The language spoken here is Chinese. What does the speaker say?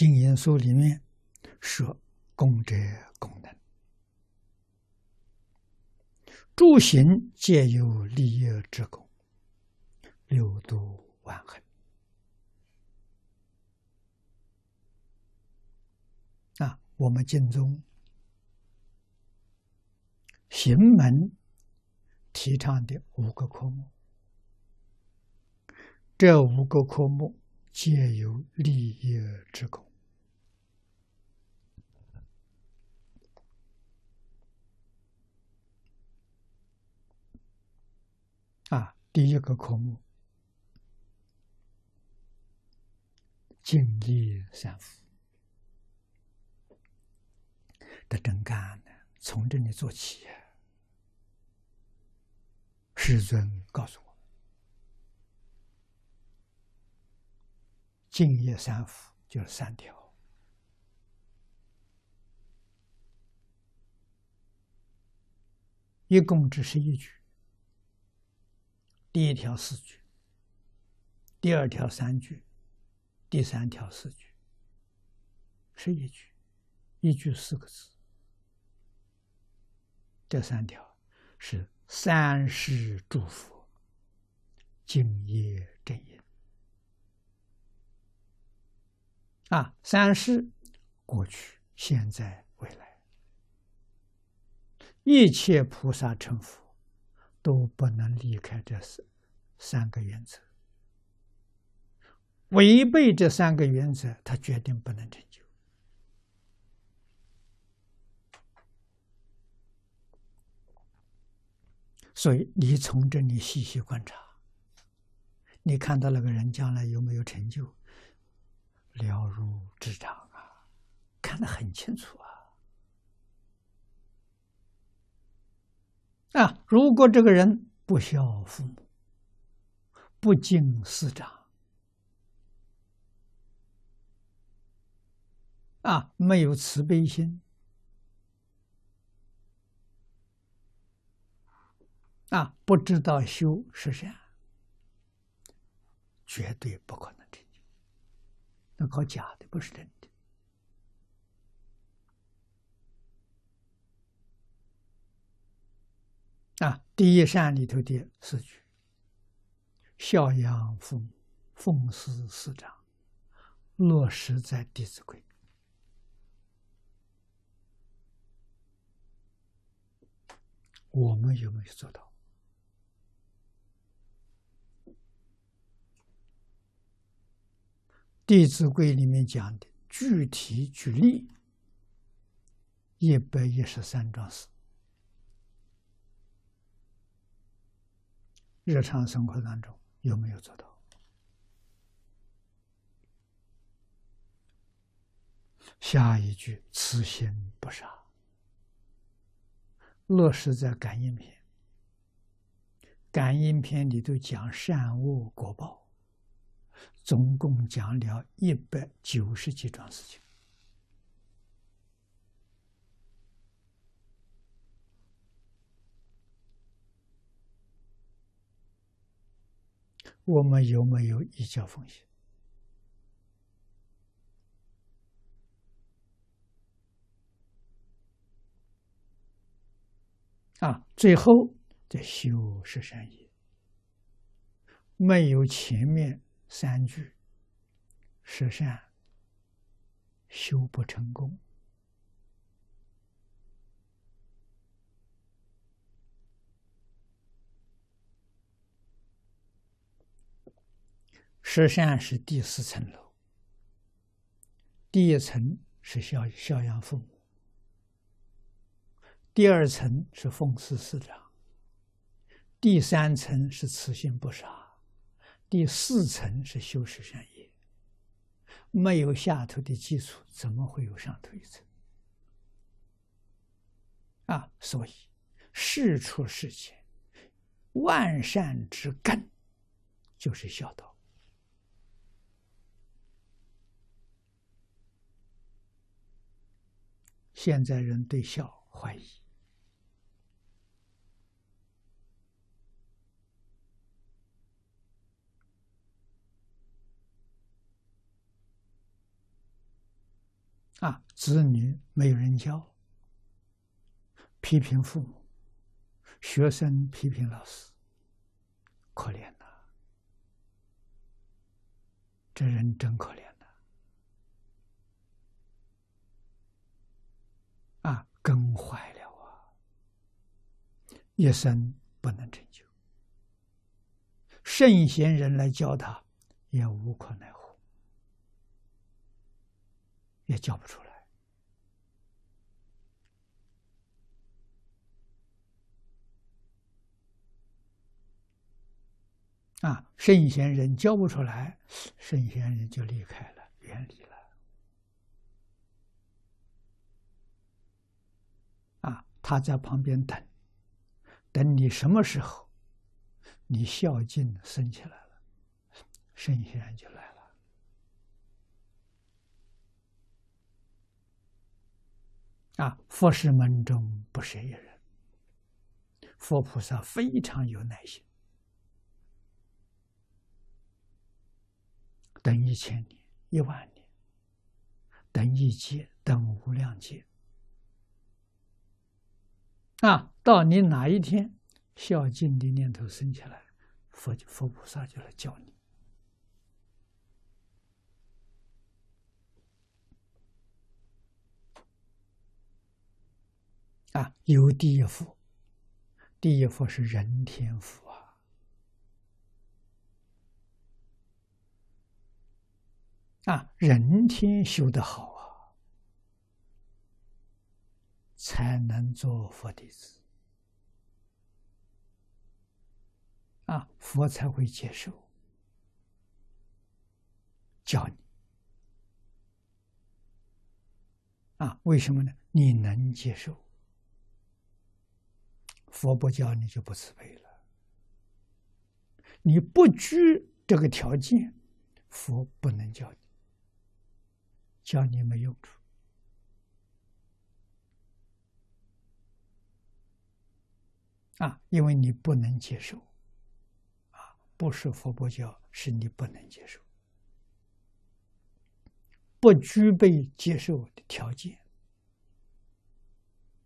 经言书里面说：“功者功能，诸行皆有利益之功，六度万恒。”啊，我们经中行门提倡的五个科目，这五个科目。皆有利益之功啊！第一个科目，敬业三福的真干呢，从这里做起。师尊告诉我。敬业三福就是三条，一共只是一句。第一条四句，第二条三句，第三条四句，是一句，一句四个字。这三条是三世祝福，敬业正业。啊，三世过去、现在、未来，一切菩萨成佛都不能离开这三三个原则。违背这三个原则，他决定不能成就。所以，你从这里细细观察，你看到那个人将来有没有成就？了如指掌啊，看得很清楚啊！啊，如果这个人不孝父母，不敬师长，啊，没有慈悲心，啊，不知道修是善，绝对不可能成就。那靠假的，不是真的。啊，第一善里头的四句：孝养父母，奉事师长，落实在《弟子规》。我们有没有做到？《弟子规》里面讲的具体举例一百一十三桩事，日常生活当中有没有做到？下一句“此心不杀”，落实在感应篇。感应篇里头讲善恶果报。总共讲了一百九十几桩事情，我们有没有依教奉行？啊，最后再修十善业，没有前面。三句，十善修不成功，十善是第四层楼，第一层是孝孝养父母，第二层是奉事师长，第三层是慈心不杀。第四层是修持善业，没有下头的基础，怎么会有上头一层？啊，所以事出世间，万善之根就是孝道。现在人对孝怀疑。啊，子女没有人教，批评父母，学生批评老师，可怜呐，这人真可怜根坏了啊，一生不能成就。圣贤人来教他，也无可奈何。也教不出来啊！圣贤人教不出来，圣贤人就离开了，远离了。他在旁边等，等你什么时候，你孝敬升起来了，圣贤就来了。啊！佛事门中不舍一人，佛菩萨非常有耐心，等一千年、一万年，等一劫、等无量劫。啊！到你哪一天孝敬的念头升起来，佛佛菩萨就来教你。啊，有第一福，第一福是人天福啊！啊，人天修得好啊，才能做佛弟子啊，佛才会接受教你啊？为什么呢？你能接受。佛不教你就不慈悲了，你不拘这个条件，佛不能教你，教你没用处啊，因为你不能接受啊，不是佛不教，是你不能接受，不具备接受的条件。